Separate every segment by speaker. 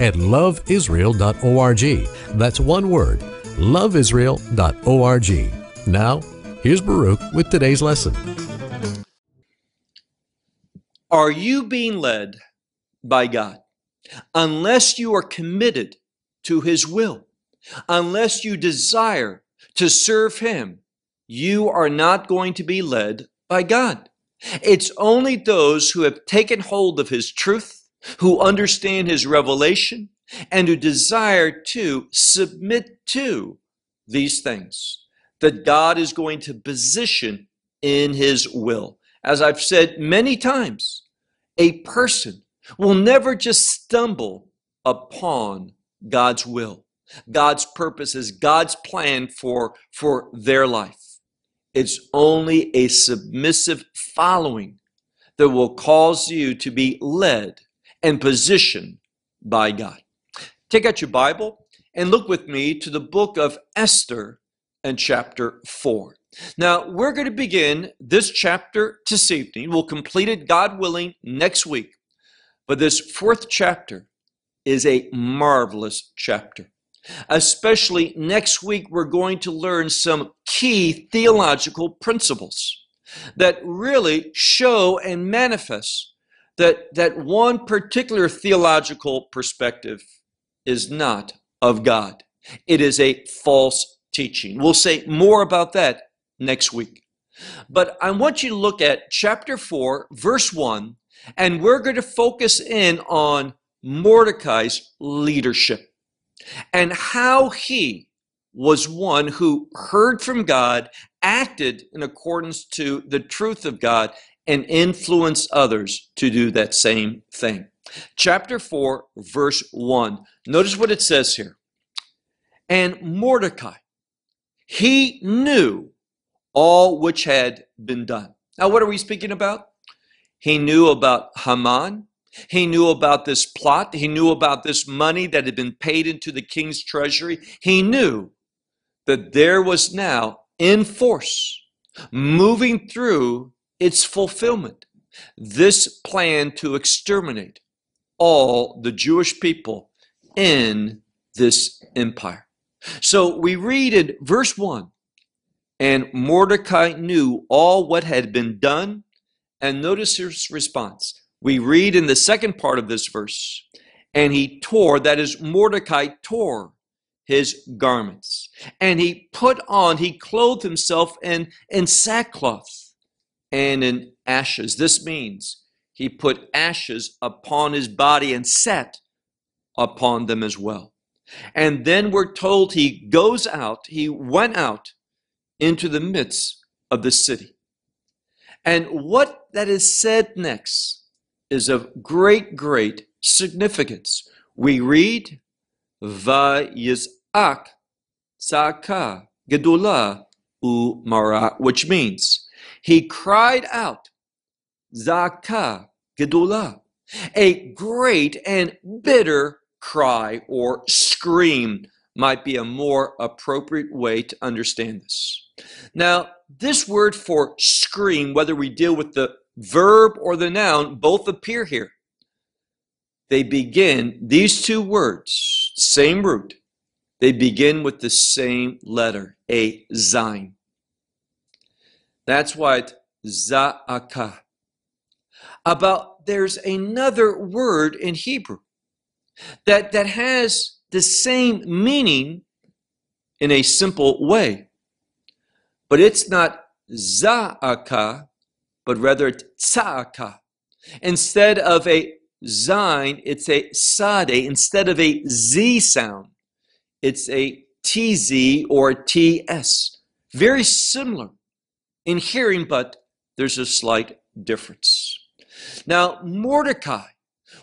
Speaker 1: at loveisrael.org. That's one word, loveisrael.org. Now, here's Baruch with today's lesson.
Speaker 2: Are you being led by God? Unless you are committed to His will, unless you desire to serve Him, you are not going to be led by God. It's only those who have taken hold of His truth, who understand His revelation, and who desire to submit to these things that God is going to position in His will. As I've said many times, a person will never just stumble upon God's will, God's purposes, God's plan for, for their life. It's only a submissive following that will cause you to be led and positioned by God. Take out your Bible and look with me to the book of Esther and chapter 4. Now, we're going to begin this chapter this evening. We'll complete it, God willing, next week. But this fourth chapter is a marvelous chapter. Especially next week, we're going to learn some key theological principles that really show and manifest that, that one particular theological perspective is not of God. It is a false teaching. We'll say more about that next week. But I want you to look at chapter 4, verse 1, and we're going to focus in on Mordecai's leadership and how he was one who heard from God, acted in accordance to the truth of God, and influence others to do that same thing. Chapter 4, verse 1. Notice what it says here. And Mordecai, he knew all which had been done. Now, what are we speaking about? He knew about Haman. He knew about this plot. He knew about this money that had been paid into the king's treasury. He knew that there was now in force, moving through its fulfillment, this plan to exterminate all the Jewish people in this empire. So we read in verse 1 and Mordecai knew all what had been done. And notice his response. We read in the second part of this verse, and he tore, that is, Mordecai tore his garments, and he put on, he clothed himself in, in sackcloth and in ashes. This means he put ashes upon his body and sat upon them as well. And then we're told he goes out, he went out into the midst of the city. And what that is said next is of great, great significance. We read, Vayizak Saka Gedula Umara, which means he cried out, Zaka Gedula, a great and bitter cry or scream might be a more appropriate way to understand this. Now, this word for scream, whether we deal with the verb or the noun, both appear here. They begin, these two words, same root, they begin with the same letter, a zain. That's why za'aka. About there's another word in Hebrew that, that has the same meaning in a simple way. But it's not za'aka, but rather tsa'aka. Instead of a zain, it's a sade. Instead of a z sound, it's a tz or ts. Very similar in hearing, but there's a slight difference. Now, Mordecai,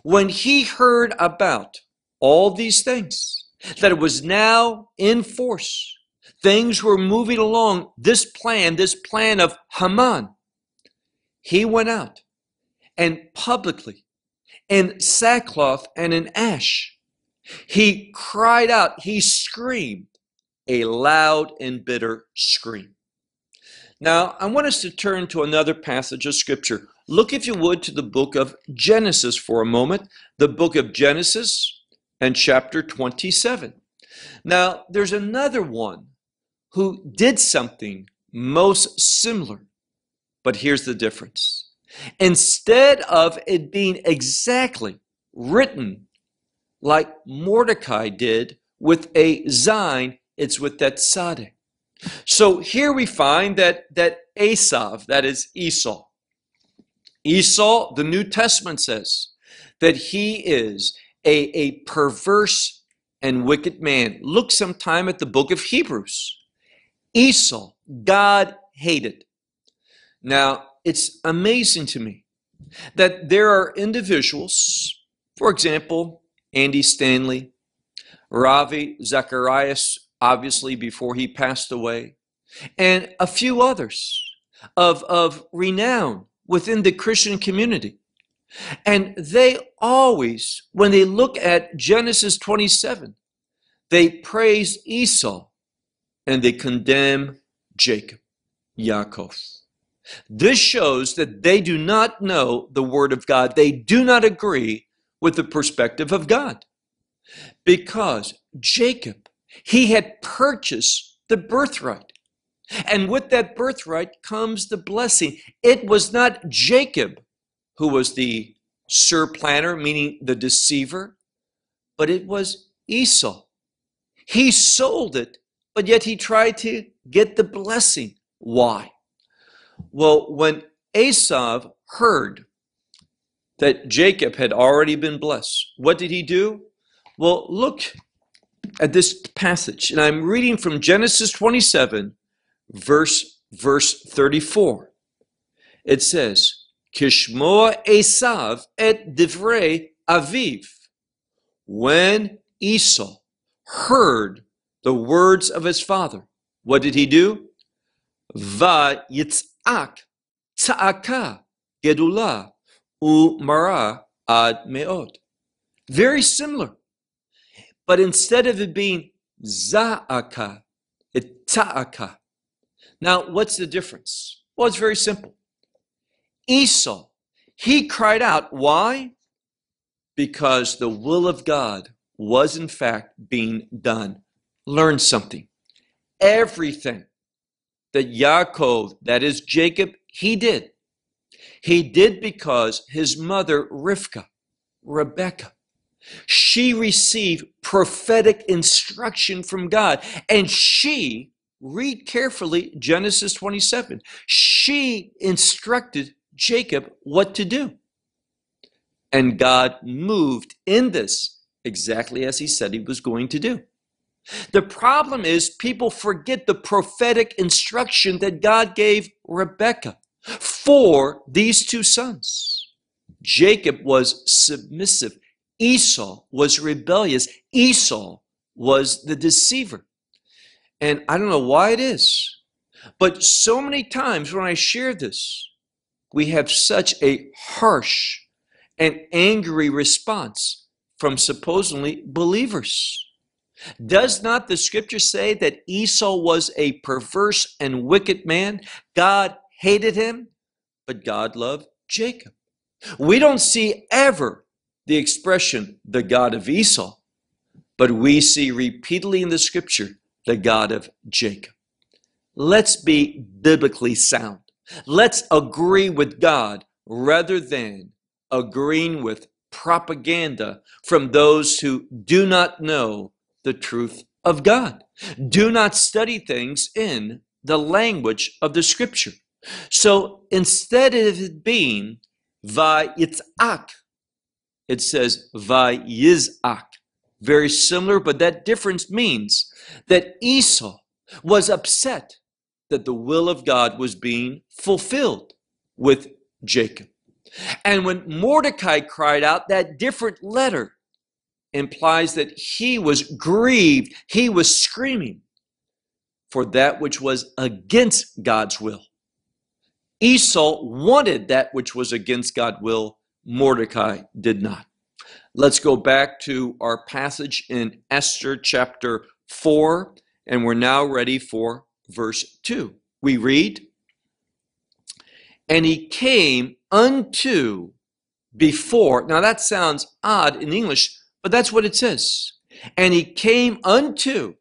Speaker 2: when he heard about all these things, that it was now in force. Things were moving along. This plan, this plan of Haman, he went out and publicly in sackcloth and in ash, he cried out, he screamed a loud and bitter scream. Now, I want us to turn to another passage of Scripture. Look, if you would, to the book of Genesis for a moment. The book of Genesis and chapter 27. Now, there's another one who did something most similar, but here's the difference. Instead of it being exactly written like Mordecai did with a Zayin, it's with that Tzaddik. So here we find that, that Esav, that is Esau, Esau, the New Testament says that he is a, a perverse and wicked man. Look sometime at the book of Hebrews. Esau, God hated. Now, it's amazing to me that there are individuals, for example, Andy Stanley, Ravi Zacharias obviously, before he passed away, and a few others of, of renown within the Christian community. And they always, when they look at Genesis 27, they praise Esau and they condemn Jacob, Yaakov. This shows that they do not know the Word of God. They do not agree with the perspective of God. Because Jacob he had purchased the birthright. And with that birthright comes the blessing. It was not Jacob who was the surplanter, meaning the deceiver, but it was Esau. He sold it, but yet he tried to get the blessing. Why? Well, when Esau heard that Jacob had already been blessed, what did he do? Well, look at this passage, and I'm reading from Genesis 27, verse verse 34. It says, Kishmoa Esav et divrei aviv. When Esau heard the words of his father, what did he do? Va yitzak tsa'aka gedula umara ad meod. Very similar. But instead of it being za'aka, it's tsa'aka. Now, what's the difference? Well, it's very simple. Esau, he cried out. Why? Because the will of God was in fact being done. Learn something. Everything that Yaakov, that is Jacob, he did. He did because his mother, Rivka, Rebecca, she received prophetic instruction from God. And she, read carefully Genesis 27, she instructed Jacob what to do. And God moved in this exactly as he said he was going to do. The problem is people forget the prophetic instruction that God gave Rebekah for these two sons. Jacob was submissive. Esau was rebellious. Esau was the deceiver. And I don't know why it is, but so many times when I share this, we have such a harsh and angry response from supposedly believers. Does not the scripture say that Esau was a perverse and wicked man? God hated him, but God loved Jacob. We don't see ever the expression the God of Esau, but we see repeatedly in the scripture the God of Jacob. Let's be biblically sound. Let's agree with God rather than agreeing with propaganda from those who do not know the truth of God, do not study things in the language of the scripture. So instead of it being vayitzak, it says Vayizak. Very similar, but that difference means that Esau was upset that the will of God was being fulfilled with Jacob. And when Mordecai cried out that different letter, implies that he was grieved, he was screaming for that which was against God's will. Esau wanted that which was against God's will, Mordecai did not. Let's go back to our passage in Esther chapter 4, and we're now ready for verse 2. We read, And he came unto before. Now that sounds odd in English, but that's what it says. And he came unto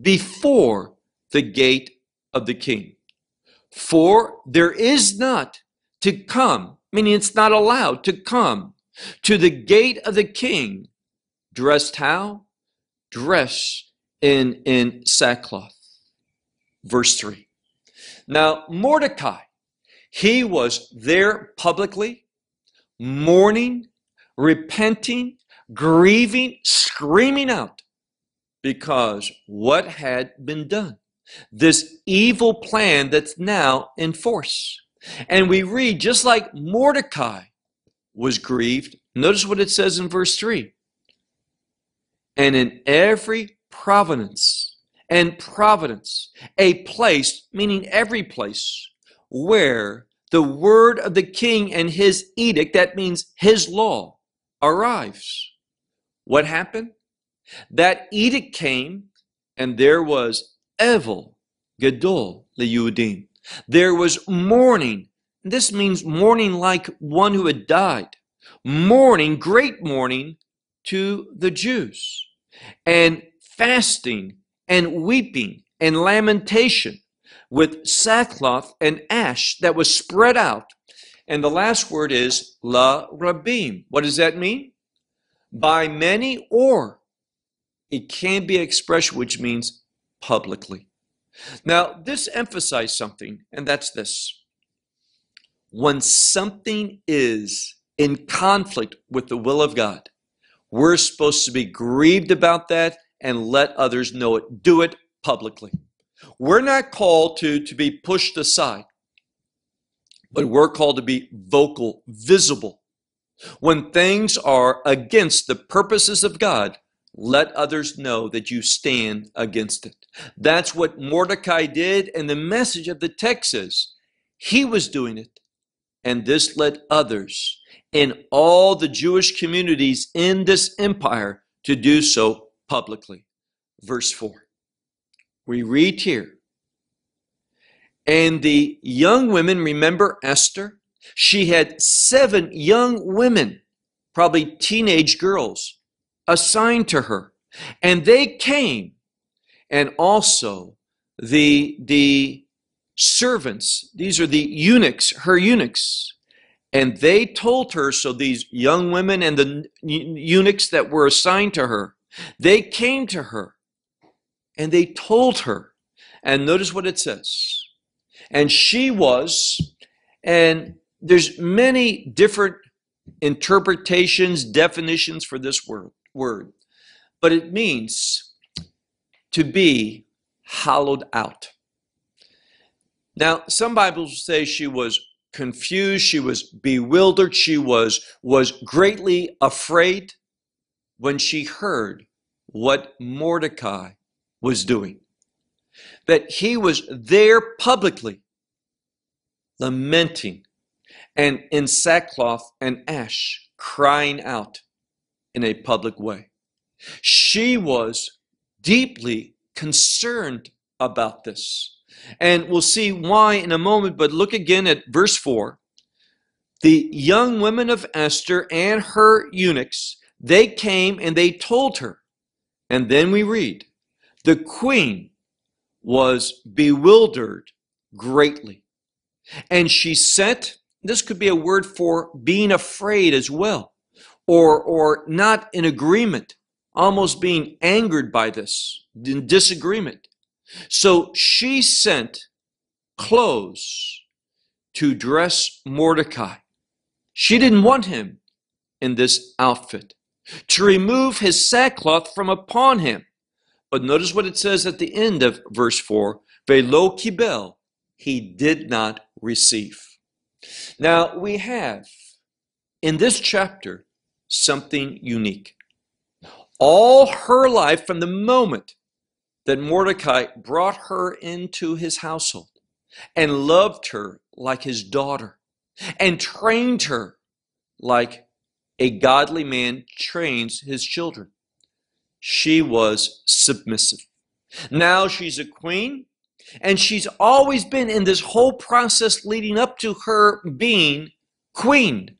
Speaker 2: before the gate of the king. For there is not to come, meaning it's not allowed to come to the gate of the king dressed how? Dressed in, in sackcloth. Verse 3. Now, Mordecai, he was there publicly, mourning, repenting, grieving, screaming out because what had been done. This evil plan that's now in force. And we read, just like Mordecai was grieved, notice what it says in verse 3 and in every providence and providence, a place, meaning every place, where the word of the king and his edict, that means his law, arrives. What happened? That edict came, and there was Evel Gadol Leyudim. There was mourning. This means mourning like one who had died. Mourning, great mourning to the Jews. And fasting and weeping and lamentation with sackcloth and ash that was spread out. And the last word is la rabim. What does that mean? By many or it can be expression which means publicly. Now, this emphasizes something, and that's this. When something is in conflict with the will of God, we're supposed to be grieved about that and let others know it. Do it publicly. We're not called to, to be pushed aside, but we're called to be vocal, visible. When things are against the purposes of God, let others know that you stand against it. That's what Mordecai did, and the message of the text is he was doing it, and this led others in all the Jewish communities in this empire to do so publicly. Verse 4 we read here. And the young women, remember Esther? She had seven young women, probably teenage girls, assigned to her. And they came, and also the, the servants, these are the eunuchs, her eunuchs. And they told her, so these young women and the eunuchs that were assigned to her, they came to her and they told her. And notice what it says. And she was, and there's many different interpretations, definitions for this word, word. But it means to be hollowed out. Now, some Bibles say she was confused, she was bewildered, she was, was greatly afraid when she heard what Mordecai was doing. That he was there publicly, lamenting and in sackcloth and ash, crying out in a public way. She was deeply concerned about this. And we'll see why in a moment, but look again at verse 4. The young women of Esther and her eunuchs, they came and they told her. And then we read, the queen was bewildered greatly. And she sent, this could be a word for being afraid as well, or, or not in agreement, almost being angered by this, in disagreement. So she sent clothes to dress Mordecai. She didn't want him in this outfit, to remove his sackcloth from upon him but notice what it says at the end of verse 4 Velo kibel, he did not receive. Now we have in this chapter something unique. all her life from the moment that Mordecai brought her into his household and loved her like his daughter and trained her like a godly man trains his children. She was submissive. Now she's a queen, and she's always been in this whole process leading up to her being queen.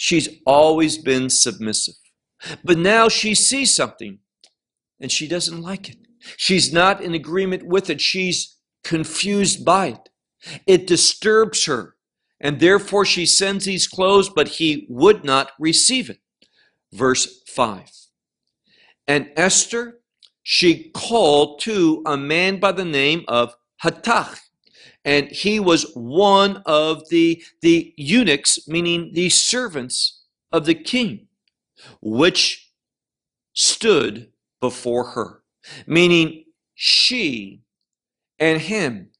Speaker 2: She's always been submissive. But now she sees something and she doesn't like it. She's not in agreement with it. She's confused by it. It disturbs her. And therefore she sends these clothes, but he would not receive it. Verse 5. And Esther, she called to a man by the name of Hathach. And he was one of the, the eunuchs, meaning the servants of the king, which stood before her meaning she and him.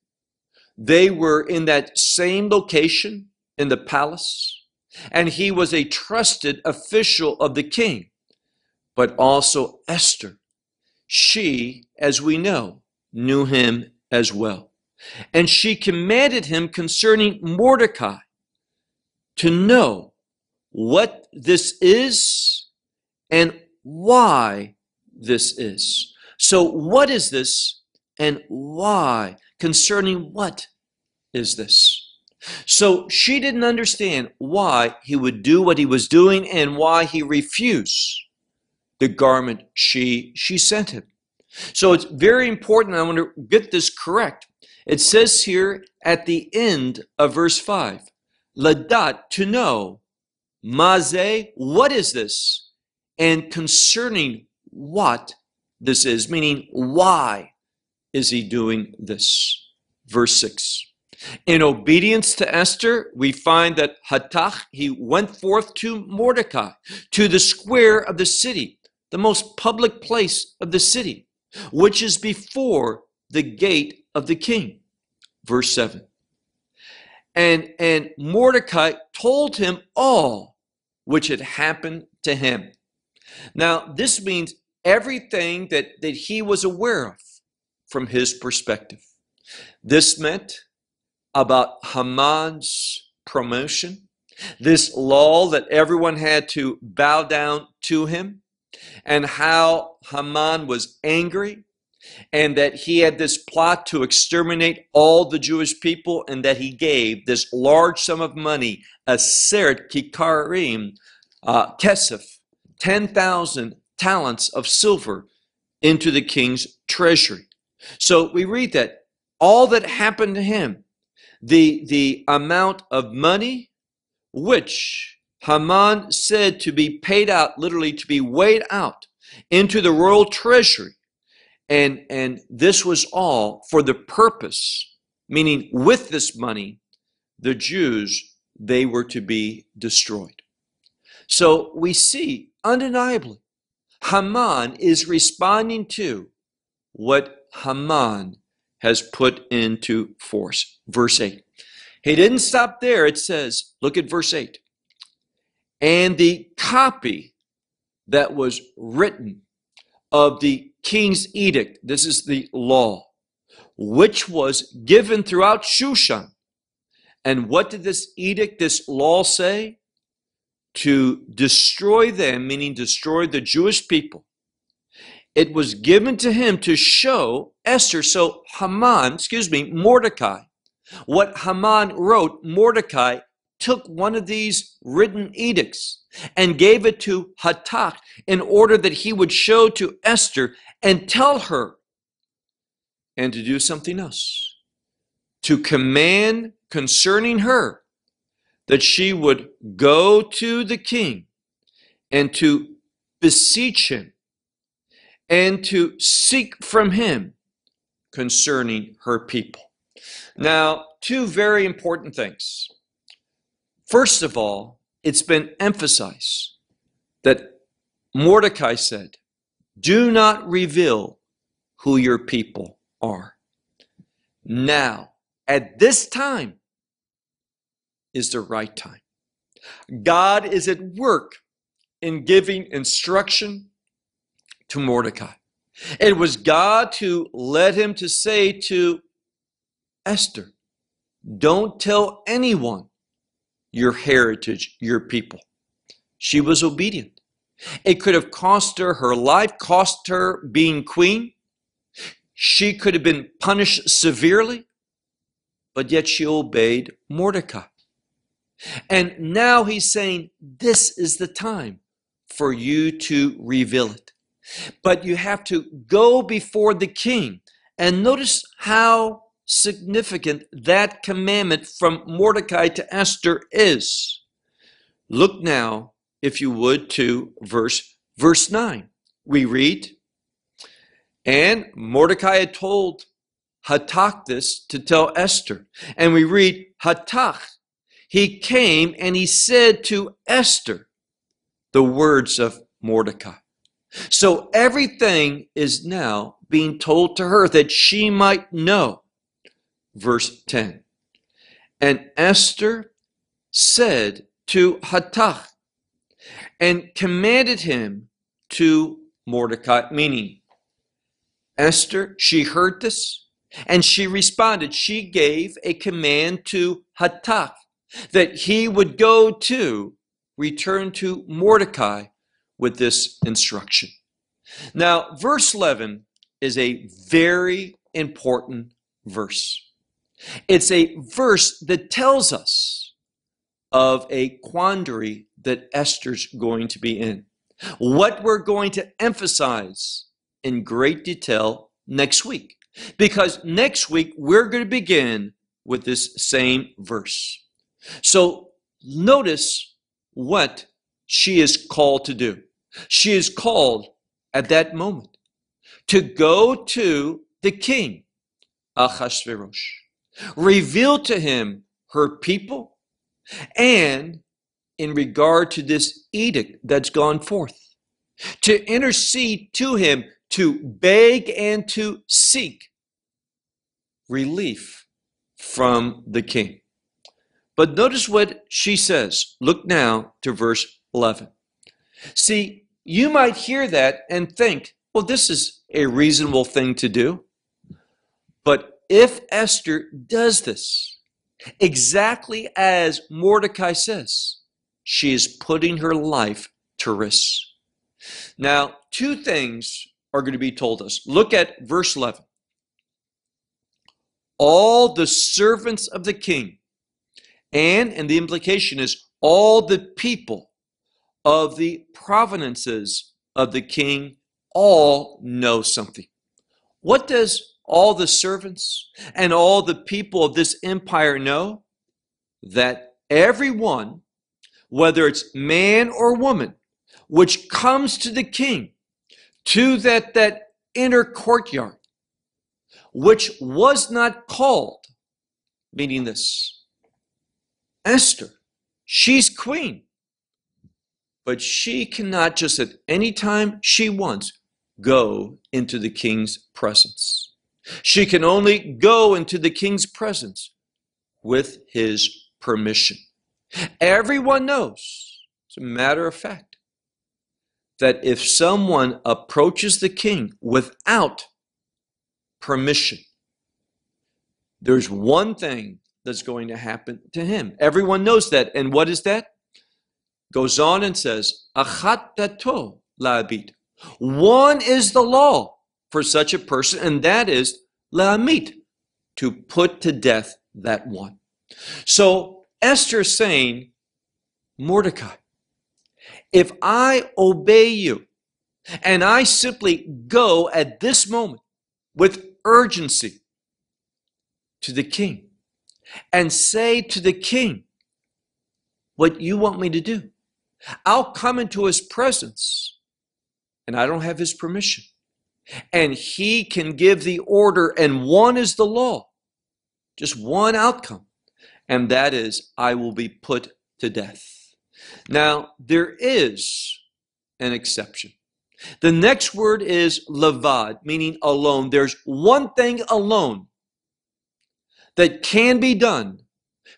Speaker 2: They were in that same location in the palace, and he was a trusted official of the king. But also Esther, she, as we know, knew him as well. And she commanded him concerning Mordecai to know what this is and why this is. So, what is this and why? Concerning what is this? So, she didn't understand why he would do what he was doing and why he refused the garment she, she sent him. So, it's very important. I want to get this correct. It says here at the end of verse 5 Ladat, to know, Maze, what is this? And concerning what this is, meaning why is he doing this? Verse 6. In obedience to Esther, we find that Hatach, he went forth to Mordecai, to the square of the city, the most public place of the city, which is before the gate of the king. Verse 7. And, and Mordecai told him all which had happened to him. Now, this means everything that, that he was aware of from his perspective. This meant about Haman's promotion, this law that everyone had to bow down to him, and how Haman was angry, and that he had this plot to exterminate all the Jewish people, and that he gave this large sum of money, Aseret Kikarim, uh, Kesef, 10,000 talents of silver into the king's treasury. So we read that all that happened to him, the, the amount of money which Haman said to be paid out, literally to be weighed out into the royal treasury. And, and this was all for the purpose, meaning with this money, the Jews, they were to be destroyed. So we see undeniably Haman is responding to what Haman has put into force. Verse 8. He didn't stop there. It says, look at verse 8. And the copy that was written of the king's edict, this is the law, which was given throughout Shushan. And what did this edict, this law say? to destroy them, meaning destroy the Jewish people. It was given to him to show Esther. So Haman, excuse me, Mordecai, what Haman wrote, Mordecai took one of these written edicts and gave it to Hathach in order that he would show to Esther and tell her and to do something else. To command concerning her that she would go to the king and to beseech him and to seek from him concerning her people. Now, two very important things. First of all, it's been emphasized that Mordecai said, Do not reveal who your people are. Now, at this time, is the right time. God is at work in giving instruction to Mordecai. It was God who led him to say to Esther, Don't tell anyone your heritage, your people. She was obedient. It could have cost her her life, cost her being queen. She could have been punished severely, but yet she obeyed Mordecai. And now he's saying, This is the time for you to reveal it. But you have to go before the king. And notice how significant that commandment from Mordecai to Esther is. Look now, if you would, to verse verse 9. We read, and Mordecai had told Hatak this to tell Esther. And we read, Hatak, he came and he said to Esther the words of Mordecai. So everything is now being told to her that she might know. Verse 10. And Esther said to Hatak and commanded him to Mordecai, meaning Esther, she heard this and she responded. She gave a command to Hatak that he would go to return to Mordecai with this instruction. Now, verse 11 is a very important verse. It's a verse that tells us of a quandary that Esther's going to be in. What we're going to emphasize in great detail next week. Because next week we're going to begin with this same verse. So notice what she is called to do. She is called at that moment to go to the king, Achashverosh, reveal to him her people, and in regard to this edict that's gone forth, to intercede to him, to beg and to seek relief from the king. But notice what she says. Look now to verse 11. See, you might hear that and think, well, this is a reasonable thing to do. But if Esther does this, exactly as Mordecai says, she is putting her life to risk. Now, two things are going to be told us. Look at verse 11. All the servants of the king, and, and the implication is all the people of the provinces of the king all know something. What does all the servants and all the people of this empire know? That everyone, whether it's man or woman, which comes to the king, to that, that inner courtyard, which was not called, meaning this Esther, she's queen. But she cannot just at any time she wants go into the king's presence. She can only go into the king's presence with his permission. Everyone knows, as a matter of fact, that if someone approaches the king without permission, there's one thing that's going to happen to him. Everyone knows that. And what is that? goes on and says, Achat dato la'amit. One is the law for such a person, and that is la'amit, to put to death that one. So Esther is saying, Mordecai, if I obey you and I simply go at this moment with urgency to the king and say to the king what you want me to do, I'll come into his presence and I don't have his permission. And he can give the order, and one is the law, just one outcome, and that is I will be put to death. Now, there is an exception. The next word is levad, meaning alone. There's one thing alone that can be done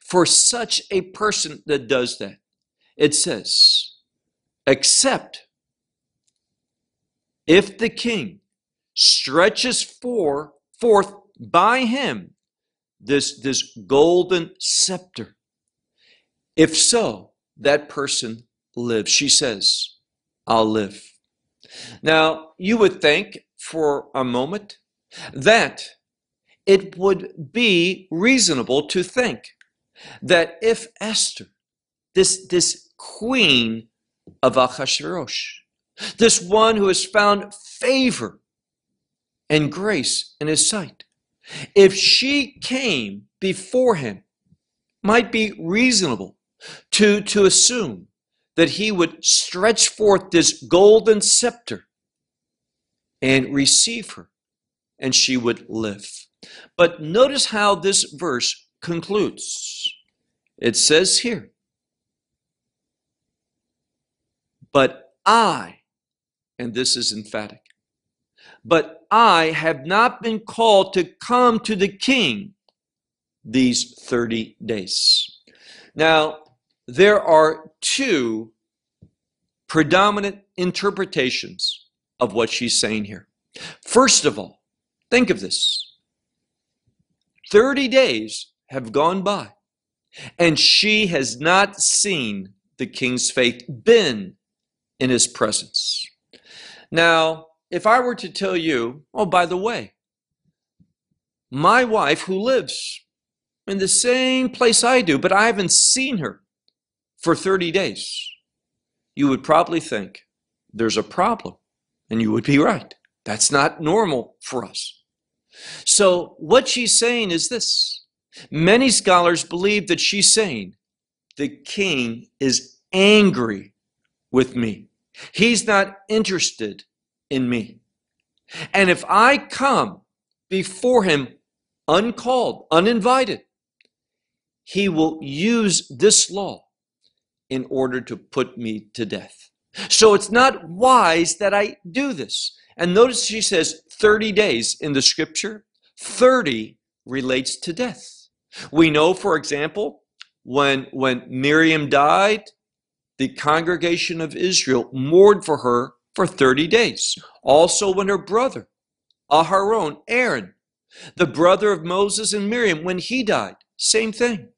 Speaker 2: for such a person that does that it says, except if the king stretches for, forth by him this, this golden scepter, if so, that person lives. She says, I'll live. Now, you would think for a moment that it would be reasonable to think that if Esther, this, this queen of Achashverosh, this one who has found favor and grace in his sight, if she came before him, might be reasonable to, to assume that he would stretch forth this golden scepter and receive her, and she would live. But notice how this verse concludes. It says here, But I, and this is emphatic, but I have not been called to come to the king these 30 days. Now, there are two predominant interpretations of what she's saying here. First of all, think of this 30 days have gone by, and she has not seen the king's face, been in his presence. Now, if I were to tell you, oh, by the way, my wife who lives in the same place I do, but I haven't seen her for 30 days, you would probably think there's a problem. And you would be right. That's not normal for us. So, what she's saying is this many scholars believe that she's saying, the king is angry with me. He's not interested in me. And if I come before him uncalled, uninvited, he will use this law in order to put me to death. So it's not wise that I do this. And notice she says 30 days in the scripture. 30 relates to death. We know, for example, when, when Miriam died, the congregation of Israel mourned for her for 30 days. Also, when her brother, Aharon, Aaron, the brother of Moses and Miriam, when he died, same thing.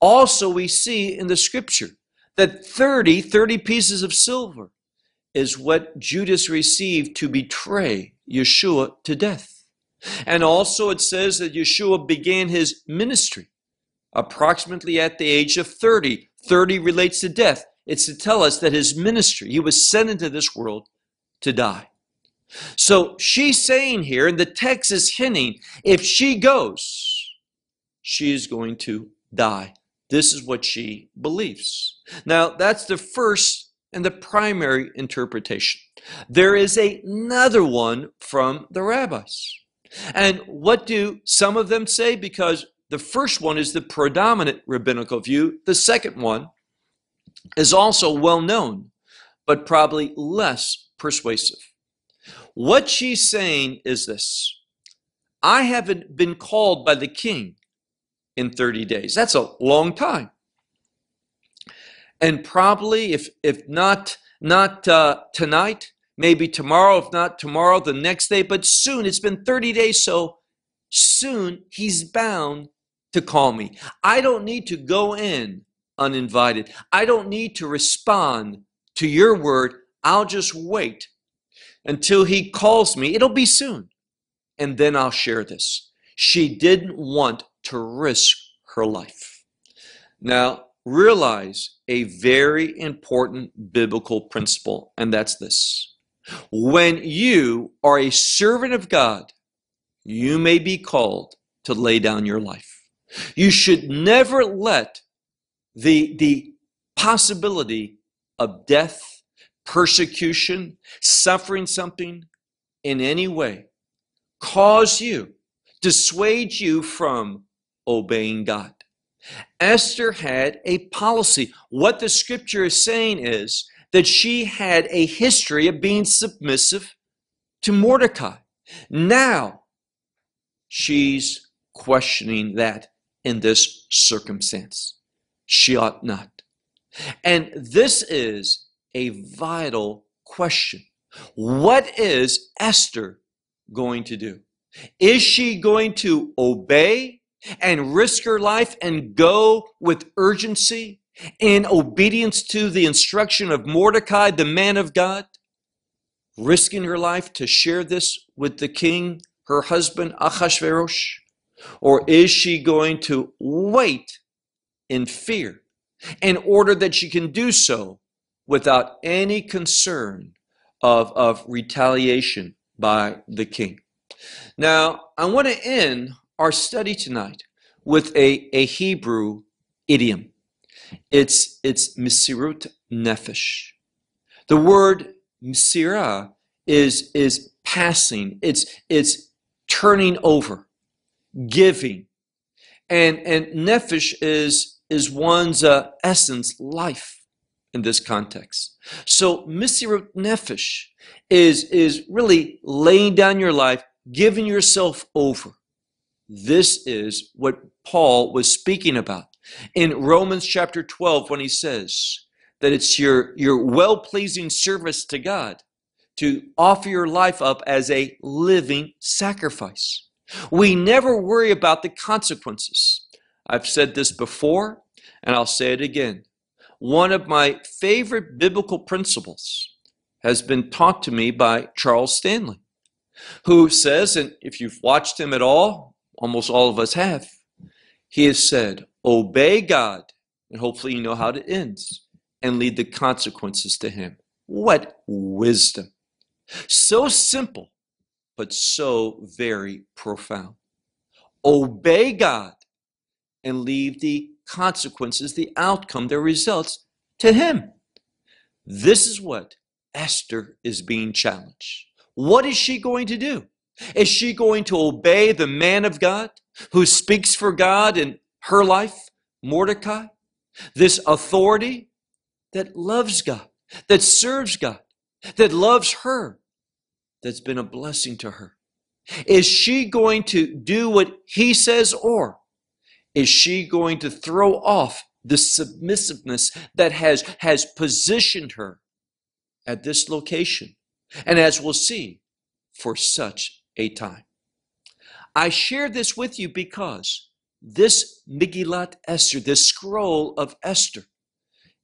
Speaker 2: Also, we see in the scripture that 30, 30 pieces of silver is what Judas received to betray Yeshua to death. And also it says that Yeshua began his ministry approximately at the age of 30. 30 relates to death. It's to tell us that his ministry, he was sent into this world to die. So she's saying here, and the text is hinting, if she goes, she is going to die. This is what she believes. Now, that's the first and the primary interpretation. There is another one from the rabbis. And what do some of them say? Because the first one is the predominant rabbinical view, the second one is also well known, but probably less persuasive. What she's saying is this I haven't been called by the king in 30 days. That's a long time. And probably, if, if not, not uh, tonight, maybe tomorrow, if not tomorrow, the next day, but soon, it's been 30 days, so soon he's bound to call me. I don't need to go in uninvited. I don't need to respond to your word. I'll just wait until he calls me. It'll be soon. And then I'll share this. She didn't want to risk her life. Now, realize a very important biblical principle, and that's this. When you are a servant of God, you may be called to lay down your life. You should never let the, the possibility of death, persecution, suffering something in any way cause you, dissuade you from obeying God. Esther had a policy. What the scripture is saying is that she had a history of being submissive to Mordecai. Now she's questioning that in this circumstance. She ought not. And this is a vital question. What is Esther going to do? Is she going to obey and risk her life and go with urgency in obedience to the instruction of Mordecai, the man of God, risking her life to share this with the king, her husband, Achashverosh? Or is she going to wait in fear in order that she can do so without any concern of, of retaliation by the king? Now, I want to end our study tonight with a, a Hebrew idiom. It's, it's misirut nefesh. The word misira is, is passing. It's, it's turning over, giving. And, and nefesh is, is one's uh, essence, life in this context. So misirut nefesh is, is really laying down your life, giving yourself over. This is what Paul was speaking about in Romans chapter 12 when he says that it's your, your well pleasing service to God to offer your life up as a living sacrifice. We never worry about the consequences. I've said this before, and I'll say it again. One of my favorite biblical principles has been taught to me by Charles Stanley, who says, and if you've watched him at all, almost all of us have, he has said, Obey God, and hopefully you know how it ends, and lead the consequences to Him. What wisdom! So simple, but so very profound. Obey God and leave the consequences, the outcome, the results to Him. This is what Esther is being challenged. What is she going to do? Is she going to obey the man of God who speaks for God in her life, Mordecai? This authority that loves God, that serves God, that loves her, that's been a blessing to her. Is she going to do what he says, or is she going to throw off the submissiveness that has, has positioned her at this location? And as we'll see, for such a time. I share this with you because this Megillat Esther, this scroll of Esther,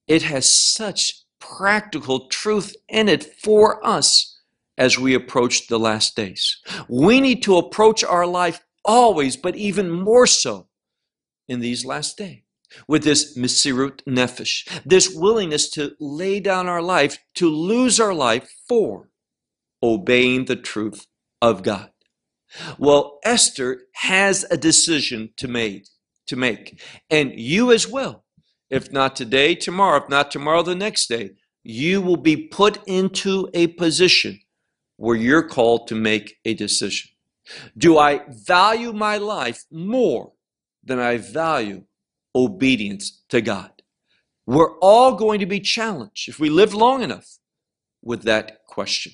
Speaker 2: it has such practical truth in it for us as we approach the last days. We need to approach our life always, but even more so in these last days with this misirut nefesh, this willingness to lay down our life, to lose our life for obeying the truth of God. Well, Esther has a decision to make, to make. And you as well. If not today, tomorrow, if not tomorrow, the next day, you will be put into a position where you're called to make a decision. Do I value my life more than I value obedience to God? We're all going to be challenged if we live long enough with that question.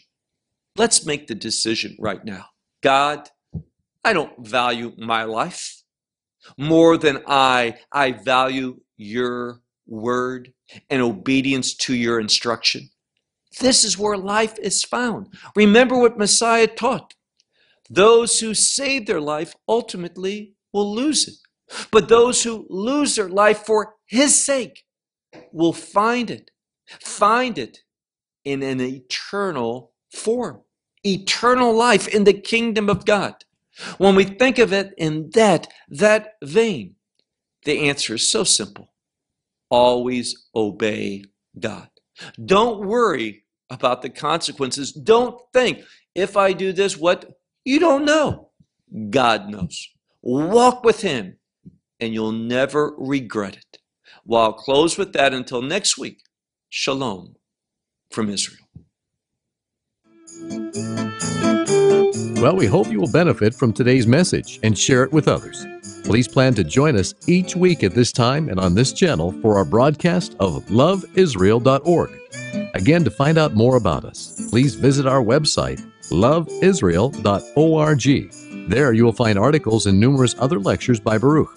Speaker 2: Let's make the decision right now. God, I don't value my life more than I I value your word and obedience to your instruction. This is where life is found. Remember what Messiah taught. Those who save their life ultimately will lose it. But those who lose their life for his sake will find it. Find it in an eternal form eternal life in the kingdom of God. When we think of it in that, that vein, the answer is so simple. Always obey God. Don't worry about the consequences. Don't think, if I do this, what? You don't know. God knows. Walk with Him, and you'll never regret it. Well, I'll close with that until next week. Shalom from Israel.
Speaker 1: Well, we hope you will benefit from today's message and share it with others. Please plan to join us each week at this time and on this channel for our broadcast of loveisrael.org. Again, to find out more about us, please visit our website, loveisrael.org. There you will find articles and numerous other lectures by Baruch.